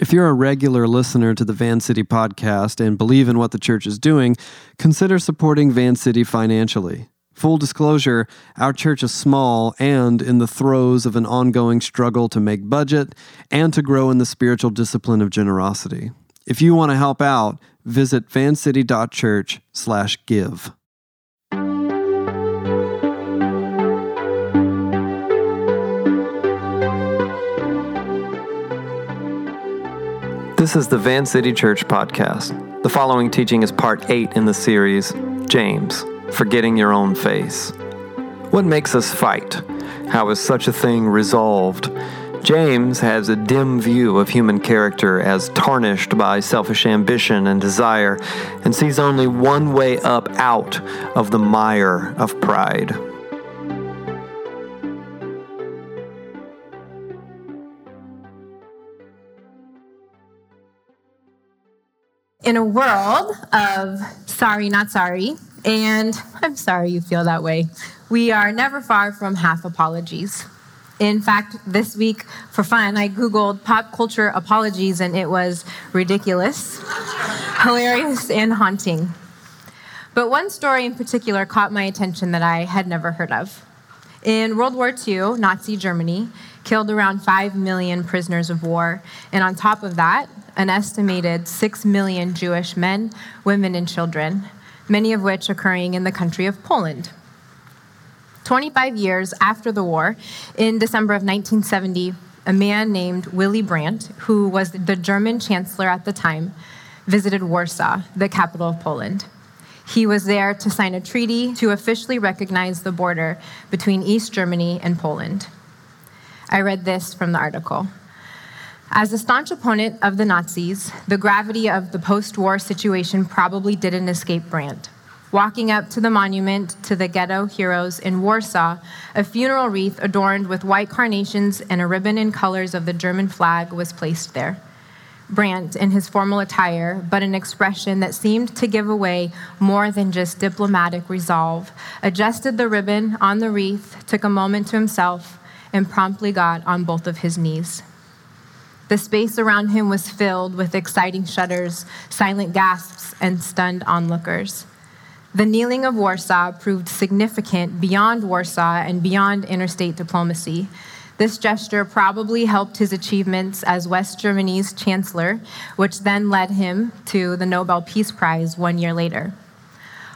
If you're a regular listener to the Van City podcast and believe in what the church is doing, consider supporting Van City financially. Full disclosure, our church is small and in the throes of an ongoing struggle to make budget and to grow in the spiritual discipline of generosity. If you want to help out, visit vancity.church/give. This is the Van City Church podcast. The following teaching is part 8 in the series James, Forgetting Your Own Face. What makes us fight? How is such a thing resolved? James has a dim view of human character as tarnished by selfish ambition and desire, and sees only one way up out of the mire of pride. In a world of sorry, not sorry, and I'm sorry you feel that way, we are never far from half apologies. In fact, this week, for fun, I Googled pop culture apologies and it was ridiculous, hilarious, and haunting. But one story in particular caught my attention that I had never heard of. In World War II, Nazi Germany killed around 5 million prisoners of war, and on top of that, an estimated 6 million Jewish men, women, and children, many of which occurring in the country of Poland. 25 years after the war, in December of 1970, a man named Willy Brandt, who was the German chancellor at the time, visited Warsaw, the capital of Poland. He was there to sign a treaty to officially recognize the border between East Germany and Poland. I read this from the article. As a staunch opponent of the Nazis, the gravity of the post war situation probably didn't escape Brandt. Walking up to the monument to the ghetto heroes in Warsaw, a funeral wreath adorned with white carnations and a ribbon in colors of the German flag was placed there. Brandt in his formal attire, but an expression that seemed to give away more than just diplomatic resolve, adjusted the ribbon on the wreath, took a moment to himself, and promptly got on both of his knees. The space around him was filled with exciting shudders, silent gasps, and stunned onlookers. The kneeling of Warsaw proved significant beyond Warsaw and beyond interstate diplomacy. This gesture probably helped his achievements as West Germany's chancellor, which then led him to the Nobel Peace Prize one year later.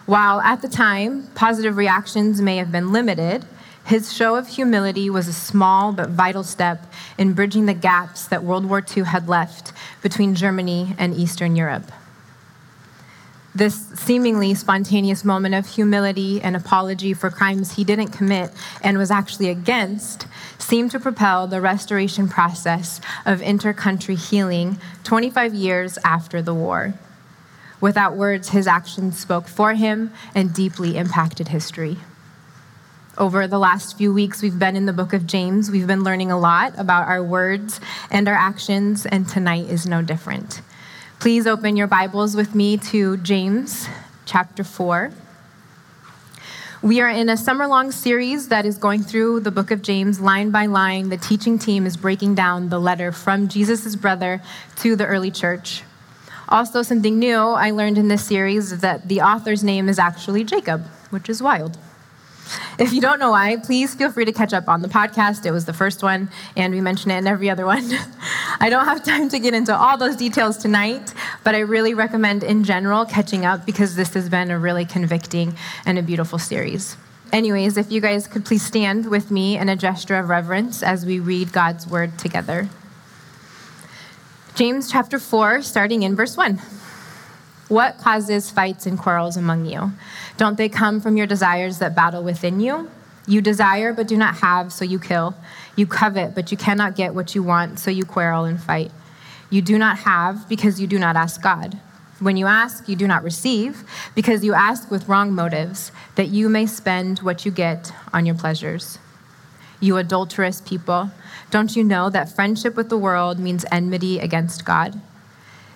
While at the time, positive reactions may have been limited, his show of humility was a small but vital step in bridging the gaps that World War II had left between Germany and Eastern Europe. This seemingly spontaneous moment of humility and apology for crimes he didn't commit and was actually against seemed to propel the restoration process of intercountry healing 25 years after the war. Without words, his actions spoke for him and deeply impacted history. Over the last few weeks, we've been in the book of James. We've been learning a lot about our words and our actions, and tonight is no different. Please open your Bibles with me to James chapter 4. We are in a summer long series that is going through the book of James line by line. The teaching team is breaking down the letter from Jesus' brother to the early church. Also, something new I learned in this series is that the author's name is actually Jacob, which is wild. If you don't know why, please feel free to catch up on the podcast. It was the first one, and we mention it in every other one. I don't have time to get into all those details tonight, but I really recommend, in general, catching up because this has been a really convicting and a beautiful series. Anyways, if you guys could please stand with me in a gesture of reverence as we read God's word together. James chapter 4, starting in verse 1. What causes fights and quarrels among you? Don't they come from your desires that battle within you? You desire but do not have, so you kill. You covet but you cannot get what you want, so you quarrel and fight. You do not have because you do not ask God. When you ask, you do not receive because you ask with wrong motives, that you may spend what you get on your pleasures. You adulterous people, don't you know that friendship with the world means enmity against God?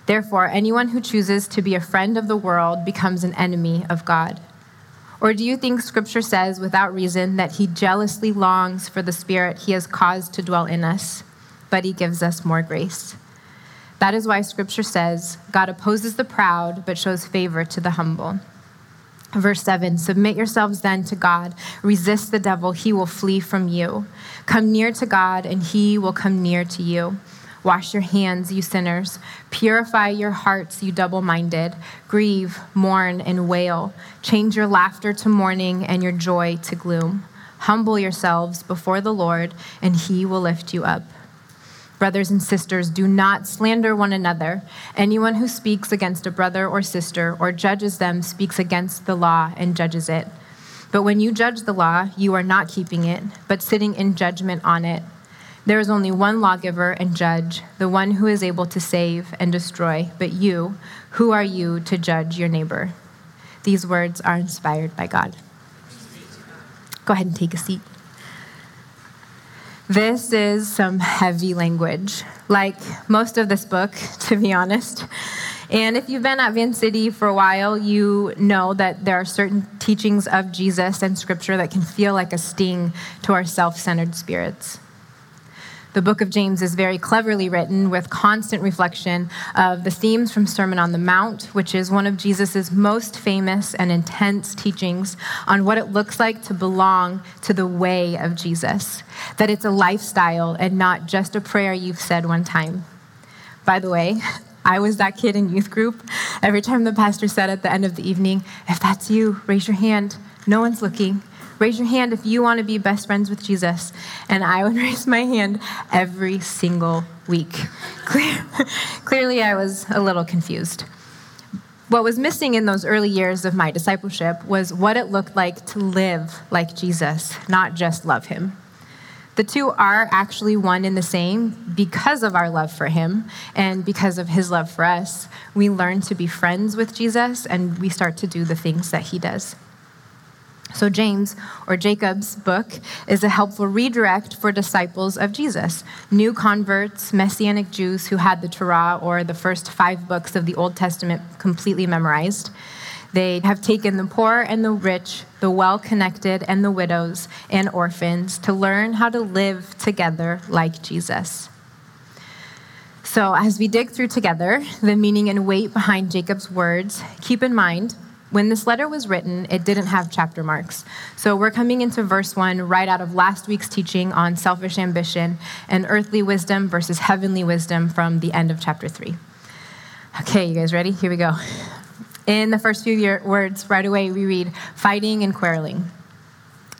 Therefore, anyone who chooses to be a friend of the world becomes an enemy of God. Or do you think Scripture says without reason that He jealously longs for the Spirit He has caused to dwell in us, but He gives us more grace? That is why scripture says, God opposes the proud, but shows favor to the humble. Verse 7 Submit yourselves then to God. Resist the devil, he will flee from you. Come near to God, and he will come near to you. Wash your hands, you sinners. Purify your hearts, you double minded. Grieve, mourn, and wail. Change your laughter to mourning and your joy to gloom. Humble yourselves before the Lord, and he will lift you up. Brothers and sisters, do not slander one another. Anyone who speaks against a brother or sister or judges them speaks against the law and judges it. But when you judge the law, you are not keeping it, but sitting in judgment on it. There is only one lawgiver and judge, the one who is able to save and destroy. But you, who are you to judge your neighbor? These words are inspired by God. Go ahead and take a seat. This is some heavy language, like most of this book, to be honest. And if you've been at Van City for a while, you know that there are certain teachings of Jesus and scripture that can feel like a sting to our self centered spirits. The book of James is very cleverly written with constant reflection of the themes from Sermon on the Mount, which is one of Jesus' most famous and intense teachings on what it looks like to belong to the way of Jesus, that it's a lifestyle and not just a prayer you've said one time. By the way, I was that kid in youth group. Every time the pastor said at the end of the evening, if that's you, raise your hand. No one's looking. Raise your hand if you want to be best friends with Jesus. And I would raise my hand every single week. Clearly, I was a little confused. What was missing in those early years of my discipleship was what it looked like to live like Jesus, not just love him. The two are actually one and the same because of our love for him and because of his love for us. We learn to be friends with Jesus and we start to do the things that he does. So, James, or Jacob's book, is a helpful redirect for disciples of Jesus, new converts, Messianic Jews who had the Torah, or the first five books of the Old Testament, completely memorized. They have taken the poor and the rich, the well connected and the widows and orphans to learn how to live together like Jesus. So, as we dig through together the meaning and weight behind Jacob's words, keep in mind when this letter was written, it didn't have chapter marks. So we're coming into verse one right out of last week's teaching on selfish ambition and earthly wisdom versus heavenly wisdom from the end of chapter three. Okay, you guys ready? Here we go. In the first few words, right away, we read fighting and quarreling.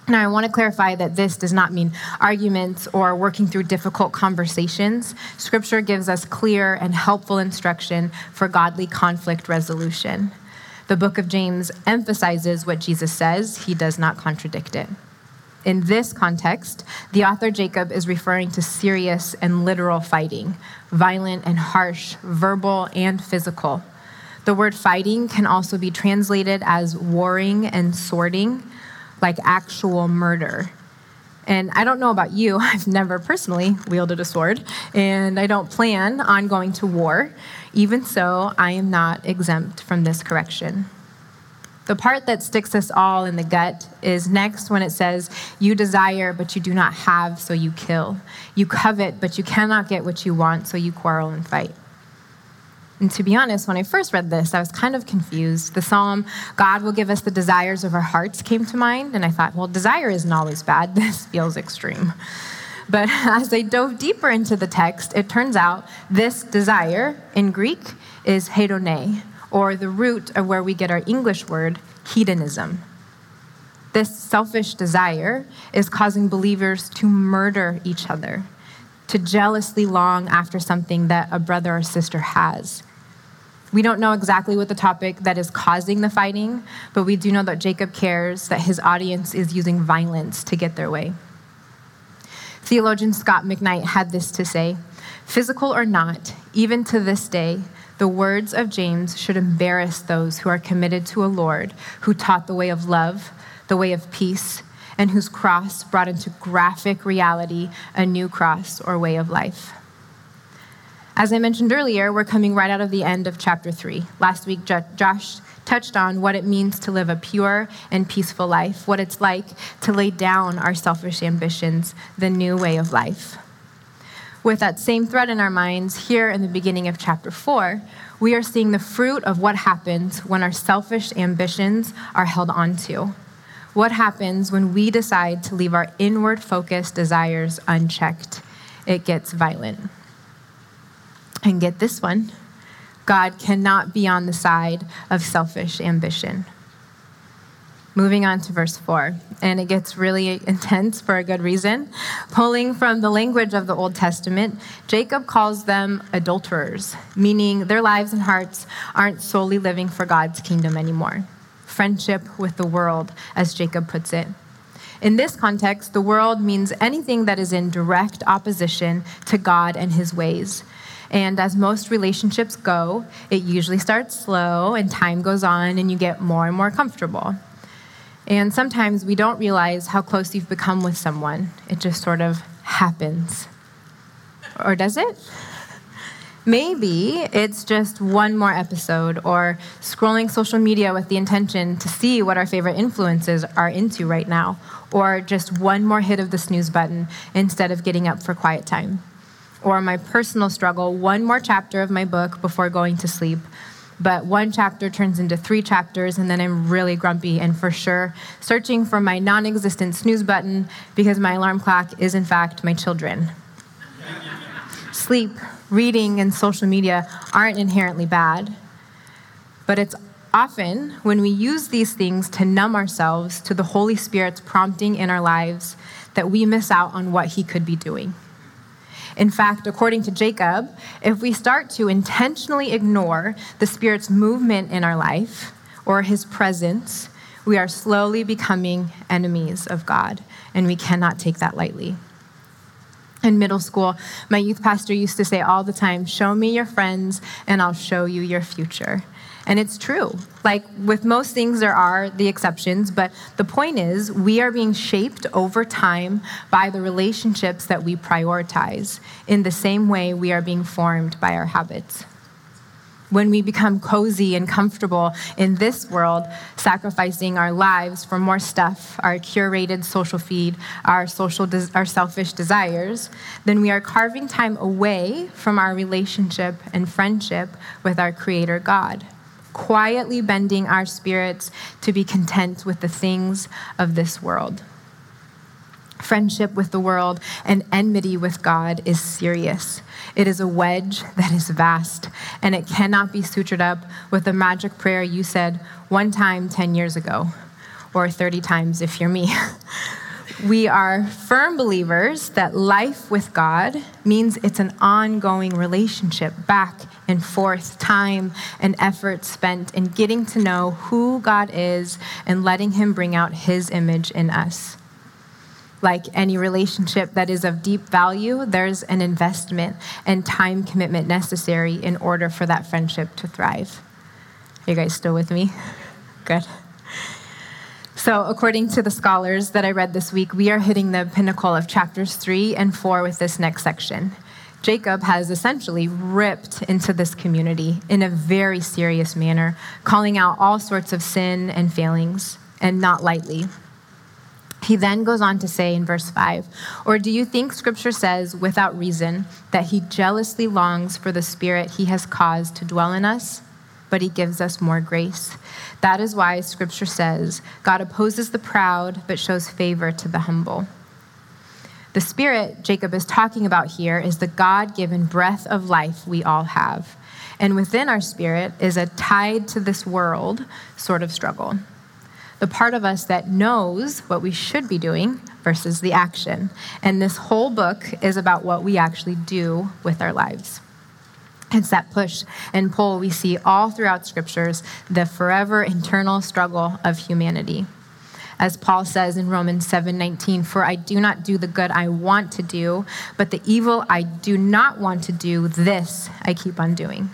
Now, I want to clarify that this does not mean arguments or working through difficult conversations. Scripture gives us clear and helpful instruction for godly conflict resolution. The book of James emphasizes what Jesus says, he does not contradict it. In this context, the author Jacob is referring to serious and literal fighting, violent and harsh, verbal and physical. The word fighting can also be translated as warring and swording, like actual murder. And I don't know about you, I've never personally wielded a sword, and I don't plan on going to war. Even so, I am not exempt from this correction. The part that sticks us all in the gut is next when it says, You desire, but you do not have, so you kill. You covet, but you cannot get what you want, so you quarrel and fight. And to be honest, when I first read this, I was kind of confused. The psalm, God will give us the desires of our hearts, came to mind. And I thought, well, desire isn't always bad. This feels extreme. But as I dove deeper into the text, it turns out this desire in Greek is hedone, or the root of where we get our English word hedonism. This selfish desire is causing believers to murder each other, to jealously long after something that a brother or sister has, we don't know exactly what the topic that is causing the fighting, but we do know that Jacob cares that his audience is using violence to get their way. Theologian Scot McKnight had this to say Physical or not, even to this day, the words of James should embarrass those who are committed to a Lord who taught the way of love, the way of peace, and whose cross brought into graphic reality a new cross or way of life. As I mentioned earlier, we're coming right out of the end of chapter three. Last week, Josh touched on what it means to live a pure and peaceful life, what it's like to lay down our selfish ambitions, the new way of life. With that same thread in our minds, here in the beginning of chapter 4, we are seeing the fruit of what happens when our selfish ambitions are held onto. What happens when we decide to leave our inward focused desires unchecked? It gets violent. And get this one God cannot be on the side of selfish ambition. Moving on to verse 4, and it gets really intense for a good reason. Pulling from the language of the Old Testament, Jacob calls them adulterers, meaning their lives and hearts aren't solely living for God's kingdom anymore. Friendship with the world, as Jacob puts it. In this context, the world means anything that is in direct opposition to God and his ways. And as most relationships go, it usually starts slow and time goes on and you get more and more comfortable. And sometimes we don't realize how close you've become with someone. It just sort of happens. Or does it? Maybe it's just one more episode or scrolling social media with the intention to see what our favorite influences are into right now, or just one more hit of the snooze button instead of getting up for quiet time. Or my personal struggle, one more chapter of my book before going to sleep, but one chapter turns into three chapters, and then I'm really grumpy and for sure searching for my non existent snooze button because my alarm clock is, in fact, my children. Sleep, reading, and social media aren't inherently bad, but it's often when we use these things to numb ourselves to the Holy Spirit's prompting in our lives that we miss out on what He could be doing. In fact, according to Jacob, if we start to intentionally ignore the Spirit's movement in our life or his presence, we are slowly becoming enemies of God, and we cannot take that lightly. In middle school, my youth pastor used to say all the time, Show me your friends, and I'll show you your future. And it's true. Like with most things, there are the exceptions, but the point is, we are being shaped over time by the relationships that we prioritize, in the same way we are being formed by our habits. When we become cozy and comfortable in this world, sacrificing our lives for more stuff, our curated social feed, our social, des- our selfish desires, then we are carving time away from our relationship and friendship with our Creator God quietly bending our spirits to be content with the things of this world. Friendship with the world and enmity with God is serious. It is a wedge that is vast, and it cannot be sutured up with the magic prayer you said one time 10 years ago, or 30 times if you're me. We are firm believers that life with God means it's an ongoing relationship, back and forth, time and effort spent in getting to know who God is and letting Him bring out His image in us. Like any relationship that is of deep value, there's an investment and time commitment necessary in order for that friendship to thrive. Are you guys still with me? Good. So, according to the scholars that I read this week, we are hitting the pinnacle of chapters three and four with this next section. Jacob has essentially ripped into this community in a very serious manner, calling out all sorts of sin and failings, and not lightly. He then goes on to say in verse 5 Or do you think scripture says, without reason, that he jealously longs for the spirit he has caused to dwell in us? but he gives us more grace. That is why scripture says, God opposes the proud, but shows favor to the humble. The spirit Jacob is talking about here is the God given breath of life we all have. And within our spirit is a tied to this world sort of struggle. The part of us that knows what we should be doing versus the action. And this whole book is about what we actually do with our lives. It's that push and pull we see all throughout scriptures, the forever internal struggle of humanity. As Paul says in Romans 7:19, "For I do not do the good I want to do, but the evil I do not want to do, this I keep on doing."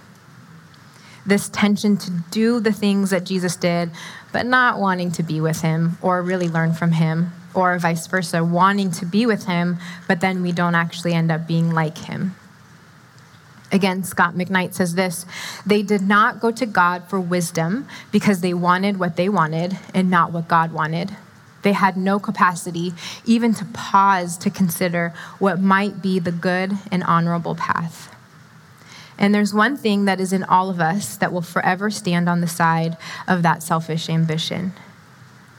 This tension to do the things that Jesus did, but not wanting to be with him or really learn from him, or vice versa, wanting to be with him, but then we don't actually end up being like him. Again, Scot McKnight says this They did not go to God for wisdom because they wanted what they wanted and not what God wanted. They had no capacity even to pause to consider what might be the good and honorable path. And there's one thing that is in all of us that will forever stand on the side of that selfish ambition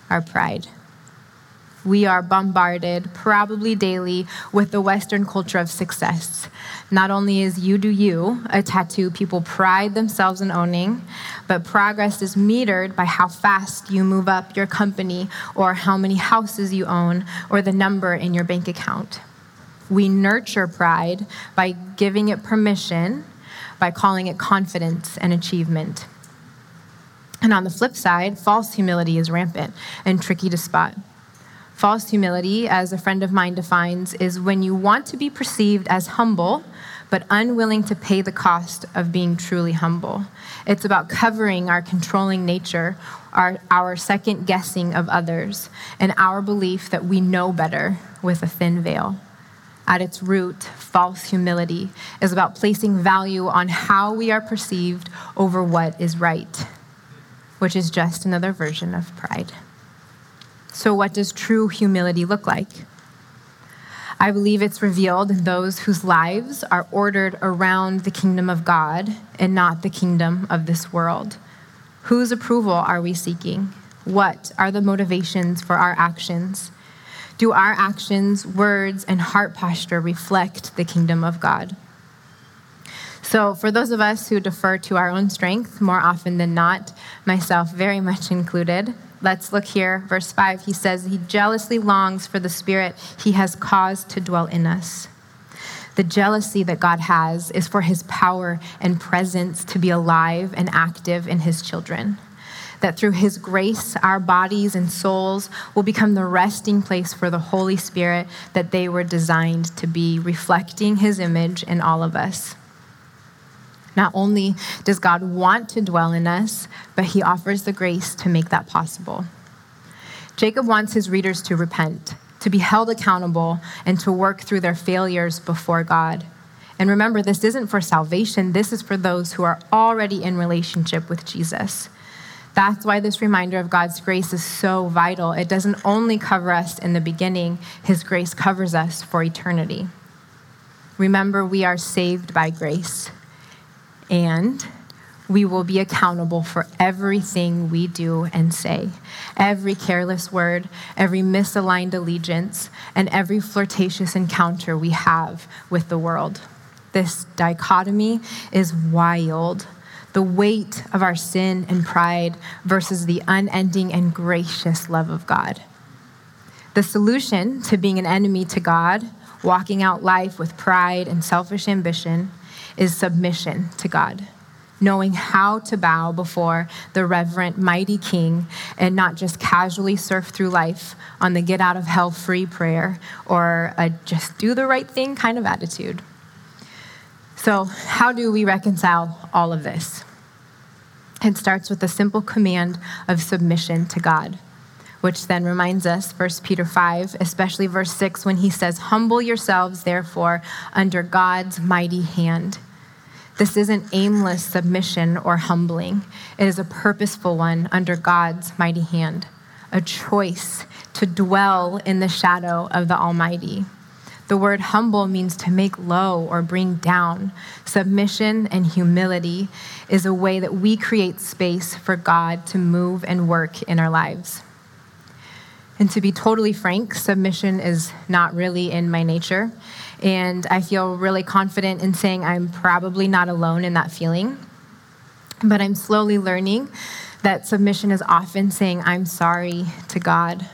our pride. We are bombarded, probably daily, with the Western culture of success. Not only is you do you a tattoo people pride themselves in owning, but progress is metered by how fast you move up your company, or how many houses you own, or the number in your bank account. We nurture pride by giving it permission by calling it confidence and achievement. And on the flip side, false humility is rampant and tricky to spot. False humility, as a friend of mine defines, is when you want to be perceived as humble, but unwilling to pay the cost of being truly humble. It's about covering our controlling nature, our, our second guessing of others, and our belief that we know better with a thin veil. At its root, false humility is about placing value on how we are perceived over what is right, which is just another version of pride. So, what does true humility look like? I believe it's revealed in those whose lives are ordered around the kingdom of God and not the kingdom of this world. Whose approval are we seeking? What are the motivations for our actions? Do our actions, words, and heart posture reflect the kingdom of God? So, for those of us who defer to our own strength more often than not, myself very much included, let's look here. Verse 5, he says, He jealously longs for the Spirit he has caused to dwell in us. The jealousy that God has is for his power and presence to be alive and active in his children that through His grace, our bodies and souls will become the resting place for the Holy Spirit that they were designed to be, reflecting His image in all of us. Not only does God want to dwell in us, but He offers the grace to make that possible. Jacob wants his readers to repent, to be held accountable, and to work through their failures before God. And remember, this isn't for salvation, this is for those who are already in relationship with Jesus. That's why this reminder of God's grace is so vital. It doesn't only cover us in the beginning, His grace covers us for eternity. Remember, we are saved by grace, and we will be accountable for everything we do and say. Every careless word, every misaligned allegiance, and every flirtatious encounter we have with the world. This dichotomy is wild the weight of our sin and pride versus the unending and gracious love of God. The solution to being an enemy to God, walking out life with pride and selfish ambition, is submission to God, knowing how to bow before the reverent, mighty King and not just casually surf through life on the get out of hell free prayer or a just do the right thing kind of attitude. So, how do we reconcile all of this? It starts with a simple command of submission to God, which then reminds us, 1 Peter 5, especially verse 6, when he says, Humble yourselves, therefore, under God's mighty hand. This isn't aimless submission or humbling, it is a purposeful one under God's mighty hand, a choice to dwell in the shadow of the Almighty. The word humble means to make low or bring down. Submission and humility is a way that we create space for God to move and work in our lives. And to be totally frank, submission is not really in my nature. And I feel really confident in saying I'm probably not alone in that feeling. But I'm slowly learning that submission is often saying, I'm sorry to God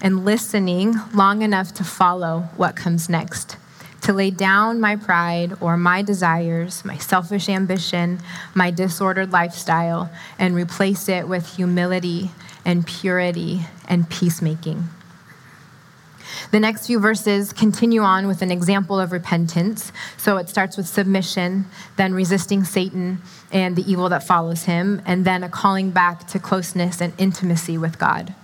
and listening long enough to follow what comes next, to lay down my pride or my desires, my selfish ambition, my disordered lifestyle, and replace it with humility and purity and peacemaking. The next few verses continue on with an example of repentance. So it starts with submission, then resisting Satan and the evil that follows him, and then a calling back to closeness and intimacy with God.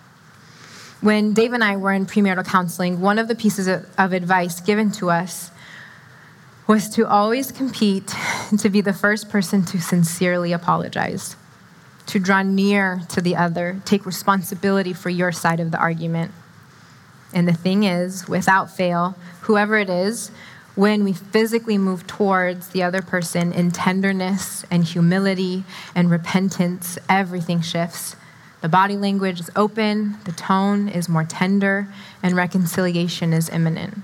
When Dave and I were in premarital counseling, one of the pieces of, advice given to us was to always compete to be the first person to sincerely apologize, to draw near to the other, take responsibility for your side of the argument. And the thing is, without fail, whoever it is, when we physically move towards the other person in tenderness and humility and repentance, everything shifts. The body language is open, the tone is more tender, and reconciliation is imminent.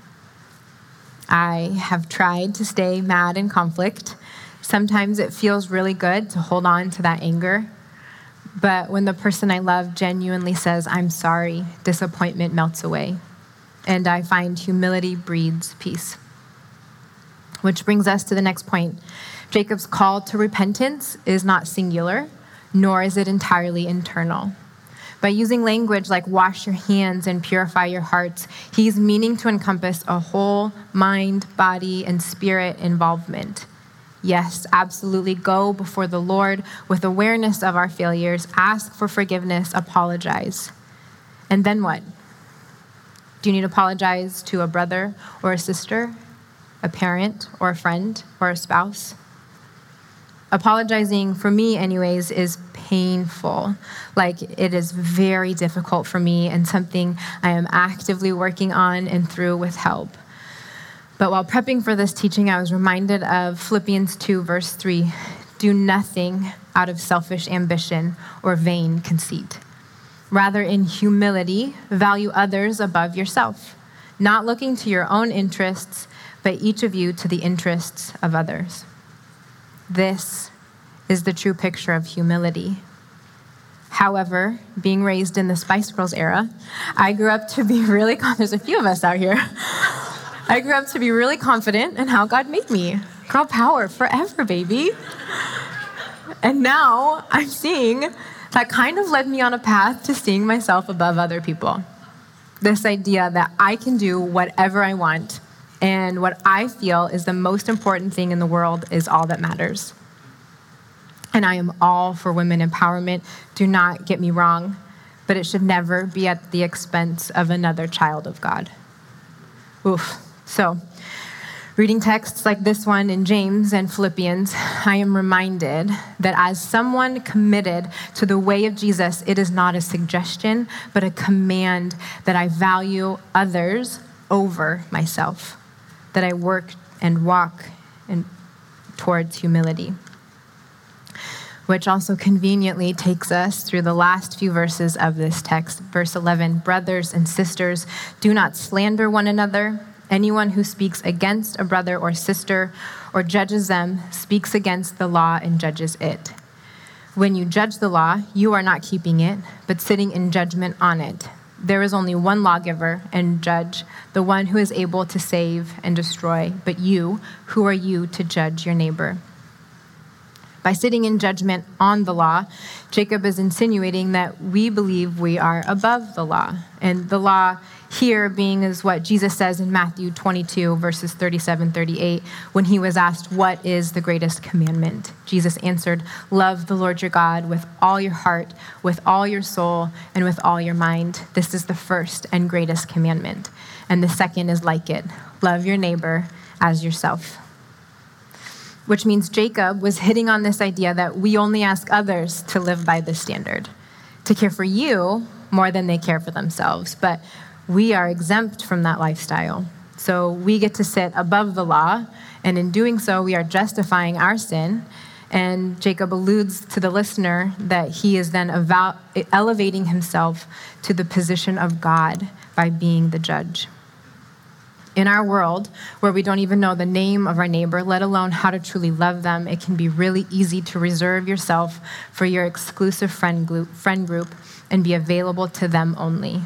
I have tried to stay mad in conflict. Sometimes it feels really good to hold on to that anger. But when the person I love genuinely says, I'm sorry, disappointment melts away. And I find humility breeds peace. Which brings us to the next point. Jacob's call to repentance is not singular, nor is it entirely internal. By using language like wash your hands and purify your hearts, he's meaning to encompass a whole mind, body, and spirit involvement. Yes, absolutely. Go before the Lord with awareness of our failures, ask for forgiveness, apologize. And then what? Do you need to apologize to a brother or a sister, a parent or a friend or a spouse? Apologizing, for me, anyways, is painful. Like, it is very difficult for me and something I am actively working on and through with help. But while prepping for this teaching, I was reminded of Philippians 2, verse 3 Do nothing out of selfish ambition or vain conceit. Rather, in humility, value others above yourself, not looking to your own interests, but each of you to the interests of others. This is the true picture of humility. However, being raised in the Spice Girls era, I grew up to be really, there's a few of us out here. I grew up to be really confident in how God made me. Girl power forever, baby. And now I'm seeing that kind of led me on a path to seeing myself above other people. This idea that I can do whatever I want and what I feel is the most important thing in the world is all that matters. And I am all for women empowerment. Do not get me wrong, but it should never be at the expense of another child of God. Oof. So, reading texts like this one in James and Philippians, I am reminded that as someone committed to the way of Jesus, it is not a suggestion, but a command that I value others over myself that I work and walk in, towards humility. Which also conveniently takes us through the last few verses of this text. Verse 11 Brothers and sisters, do not slander one another. Anyone who speaks against a brother or sister or judges them speaks against the law and judges it. When you judge the law, you are not keeping it, but sitting in judgment on it. There is only one lawgiver and judge, the one who is able to save and destroy. But you, who are you to judge your neighbor? By sitting in judgment on the law, Jacob is insinuating that we believe we are above the law. And the law here being is what Jesus says in Matthew 22, verses 37 38, when he was asked, What is the greatest commandment? Jesus answered, Love the Lord your God with all your heart, with all your soul, and with all your mind. This is the first and greatest commandment. And the second is like it love your neighbor as yourself. Which means Jacob was hitting on this idea that we only ask others to live by this standard, to care for you more than they care for themselves. But we are exempt from that lifestyle. So we get to sit above the law, and in doing so, we are justifying our sin. And Jacob alludes to the listener that he is then elevating himself to the position of God by being the judge. In our world, where we don't even know the name of our neighbor, let alone how to truly love them, it can be really easy to reserve yourself for your exclusive friend group, friend group and be available to them only.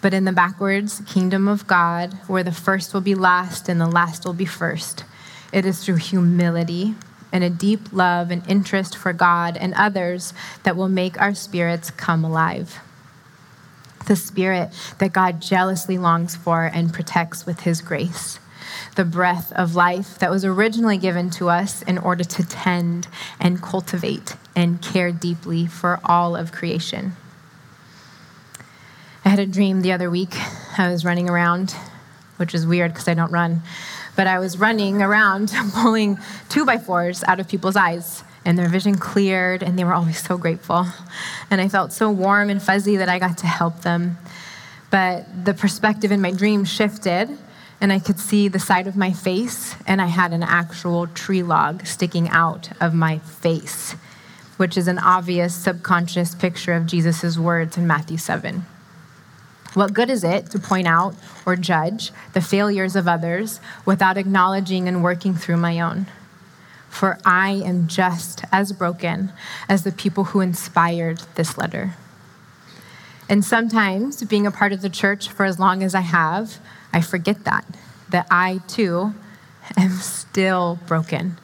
But in the backwards kingdom of God, where the first will be last and the last will be first, it is through humility and a deep love and interest for God and others that will make our spirits come alive. The spirit that God jealously longs for and protects with his grace. The breath of life that was originally given to us in order to tend and cultivate and care deeply for all of creation. Had a dream the other week. I was running around, which is weird because I don't run, but I was running around pulling two by fours out of people's eyes. and their vision cleared, and they were always so grateful. And I felt so warm and fuzzy that I got to help them. But the perspective in my dream shifted, and I could see the side of my face, and I had an actual tree log sticking out of my face, which is an obvious subconscious picture of Jesus' words in Matthew 7. What good is it to point out or judge the failures of others without acknowledging and working through my own? For I am just as broken as the people who inspired this letter. And sometimes, being a part of the church for as long as I have, I forget that, that I too am still broken,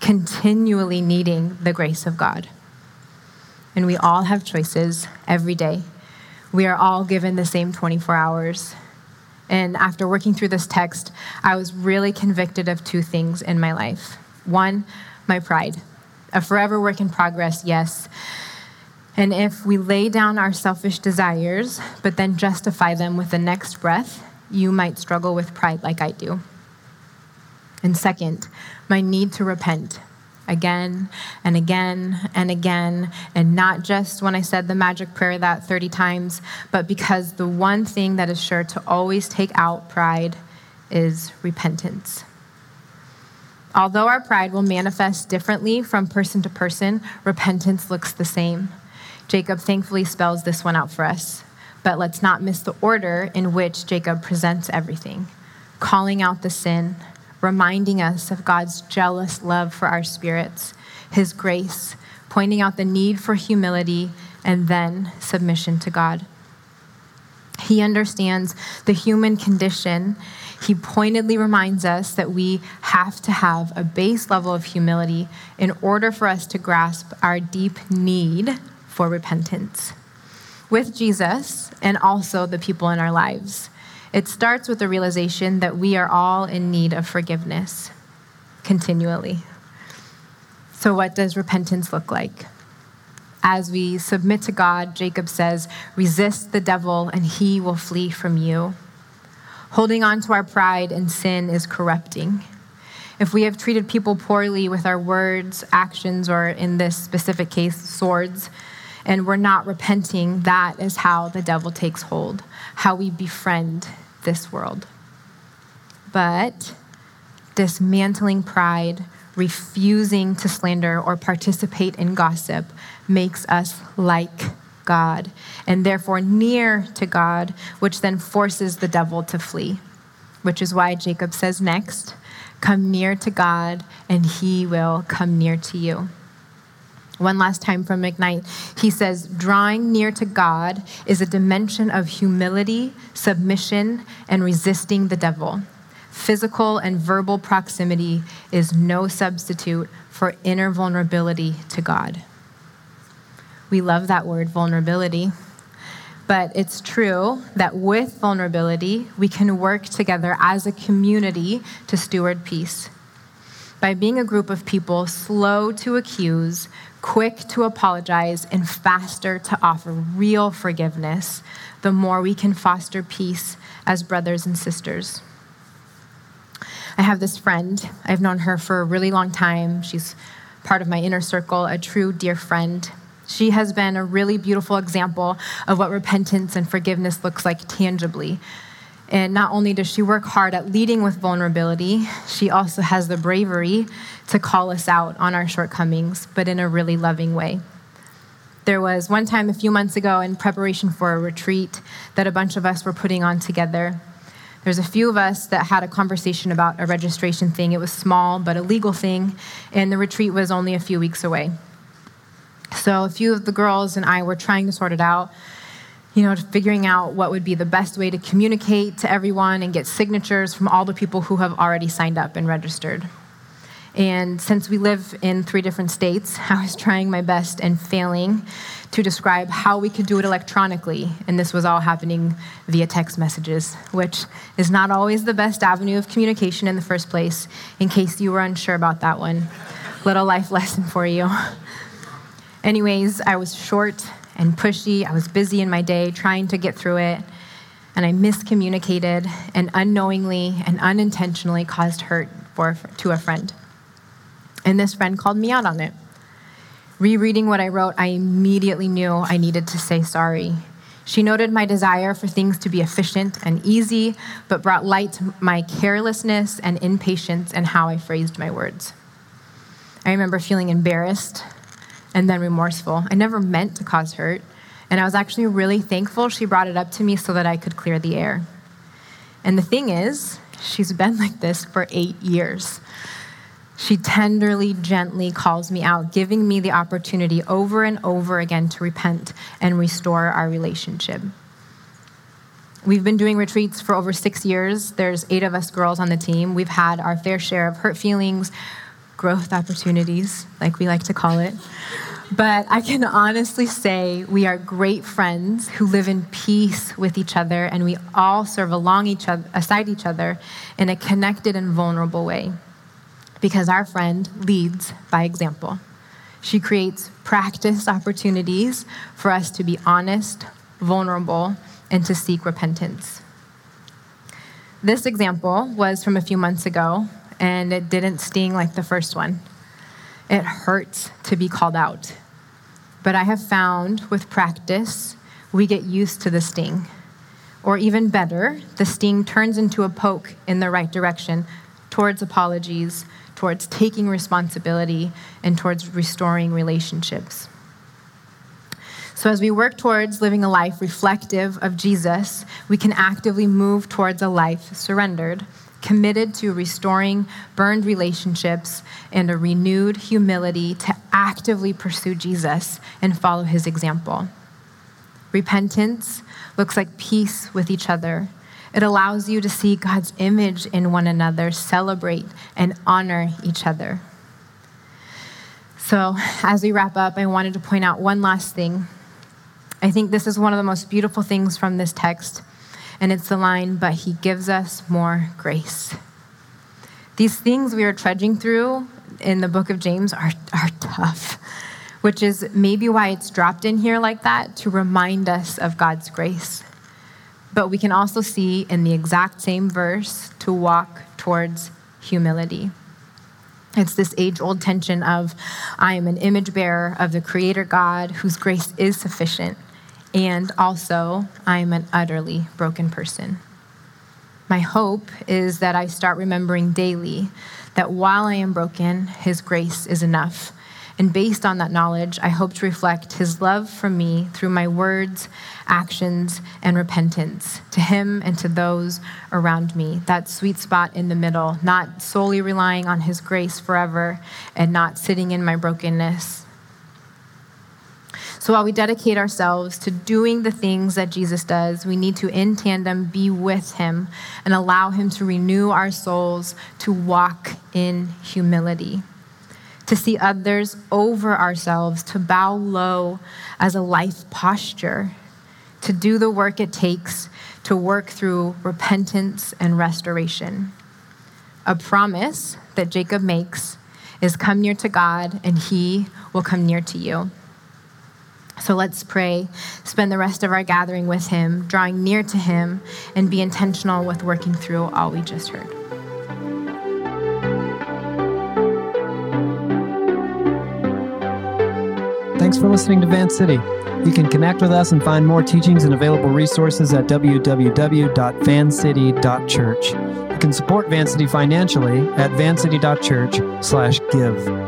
continually needing the grace of God. And we all have choices every day. We are all given the same 24 hours. And after working through this text, I was really convicted of two things in my life. One, my pride, a forever work in progress, yes and if we lay down our selfish desires, but then justify them with the next breath, you might struggle with pride like I do. And second, my need to repent again and again and again, and not just when I said the magic prayer that 30 times, but because the one thing that is sure to always take out pride is repentance. Although our pride will manifest differently from person to person, repentance looks the same. Jacob thankfully spells this one out for us. But let's not miss the order in which Jacob presents everything calling out the sin, reminding us of God's jealous love for our spirits, his grace, pointing out the need for humility, and then submission to God. He understands the human condition. He pointedly reminds us that we have to have a base level of humility in order for us to grasp our deep need for repentance with Jesus and also the people in our lives. It starts with the realization that we are all in need of forgiveness continually. So, what does repentance look like? As we submit to God, Jacob says, resist the devil and he will flee from you. Holding on to our pride and sin is corrupting. If we have treated people poorly with our words, actions, or in this specific case, swords, and we're not repenting, that is how the devil takes hold, how we befriend this world. But dismantling pride, refusing to slander or participate in gossip makes us like God and therefore near to God, which then forces the devil to flee. Which is why Jacob says next, Come near to God, and he will come near to you. One last time from McKnight, he says, drawing near to God is a dimension of humility, submission, and resisting the devil. Physical and verbal proximity is no substitute for inner vulnerability to God. We love that word, vulnerability. But it's true that with vulnerability, we can work together as a community to steward peace. By being a group of people slow to accuse, quick to apologize, and faster to offer real forgiveness, the more we can foster peace as brothers and sisters. I have this friend. I've known her for a really long time. She's part of my inner circle, a true dear friend. She has been a really beautiful example of what repentance and forgiveness looks like tangibly. And not only does she work hard at leading with vulnerability, she also has the bravery to call us out on our shortcomings, but in a really loving way. There was one time a few months ago in preparation for a retreat that a bunch of us were putting on together. There's a few of us that had a conversation about a registration thing. It was small, but a legal thing, and the retreat was only a few weeks away. So a few of the girls and I were trying to sort it out you know, figuring out what would be the best way to communicate to everyone and get signatures from all the people who have already signed up and registered. And since we live in three different states, I was trying my best and failing to describe how we could do it electronically. And this was all happening via text messages, which is not always the best avenue of communication in the first place, in case you were unsure about that one. Little life lesson for you. Anyways, I was short and pushy. I was busy in my day trying to get through it, and I miscommunicated and unknowingly and unintentionally caused hurt for, to a friend. And this friend called me out on it. Rereading what I wrote, I immediately knew I needed to say sorry. She noted my desire for things to be efficient and easy, but brought light to my carelessness and impatience and how I phrased my words. I remember feeling embarrassed and then remorseful. I never meant to cause hurt, and I was actually really thankful she brought it up to me so that I could clear the air. And the thing is, she's been like this for eight years. She tenderly, gently calls me out, giving me the opportunity over and over again to repent and restore our relationship. We've been doing retreats for over six years. There's eight of us girls on the team. We've had our fair share of hurt feelings, growth opportunities, like we like to call it. But I can honestly say we are great friends who live in peace with each other, and we all serve along each other, aside each other in a connected and vulnerable way because our friend leads by example. She creates practice opportunities for us to be honest, vulnerable, and to seek repentance. This example was from a few months ago, and it didn't sting like the first one. It hurts to be called out. But I have found with practice, we get used to the sting. Or even better, the sting turns into a poke in the right direction towards apologies, towards taking responsibility, and towards restoring relationships. So, as we work towards living a life reflective of Jesus, we can actively move towards a life surrendered, committed to restoring burned relationships and a renewed humility to actively pursue Jesus and follow his example. Repentance looks like peace with each other it allows you to see God's image in one another, celebrate and honor each other. So, as we wrap up, I wanted to point out one last thing. I think this is one of the most beautiful things from this text, and it's the line, but he gives us more grace. These things we are trudging through in the book of James are, are tough, which is maybe why it's dropped in here like that to remind us of God's grace but we can also see in the exact same verse to walk towards humility. It's this age old tension of, I am an image bearer of the Creator God whose grace is sufficient, and also, I am an utterly broken person. My hope is that I start remembering daily that while I am broken, His grace is enough and based on that knowledge, I hope to reflect his love for me through my words, actions, and repentance to him and to those around me. That sweet spot in the middle, not solely relying on his grace forever and not sitting in my brokenness. So while we dedicate ourselves to doing the things that Jesus does, we need to, in tandem, be with him and allow him to renew our souls to walk in humility to see others over ourselves, to bow low as a life posture, to do the work it takes to work through repentance and restoration. A promise that Jacob makes is come near to God and he will come near to you. So let's pray, spend the rest of our gathering with him, drawing near to him, and be intentional with working through all we just heard. Thanks for listening to Van City. You can connect with us and find more teachings and available resources at www.vancity.church. You can support Van City financially at vancity.church/give.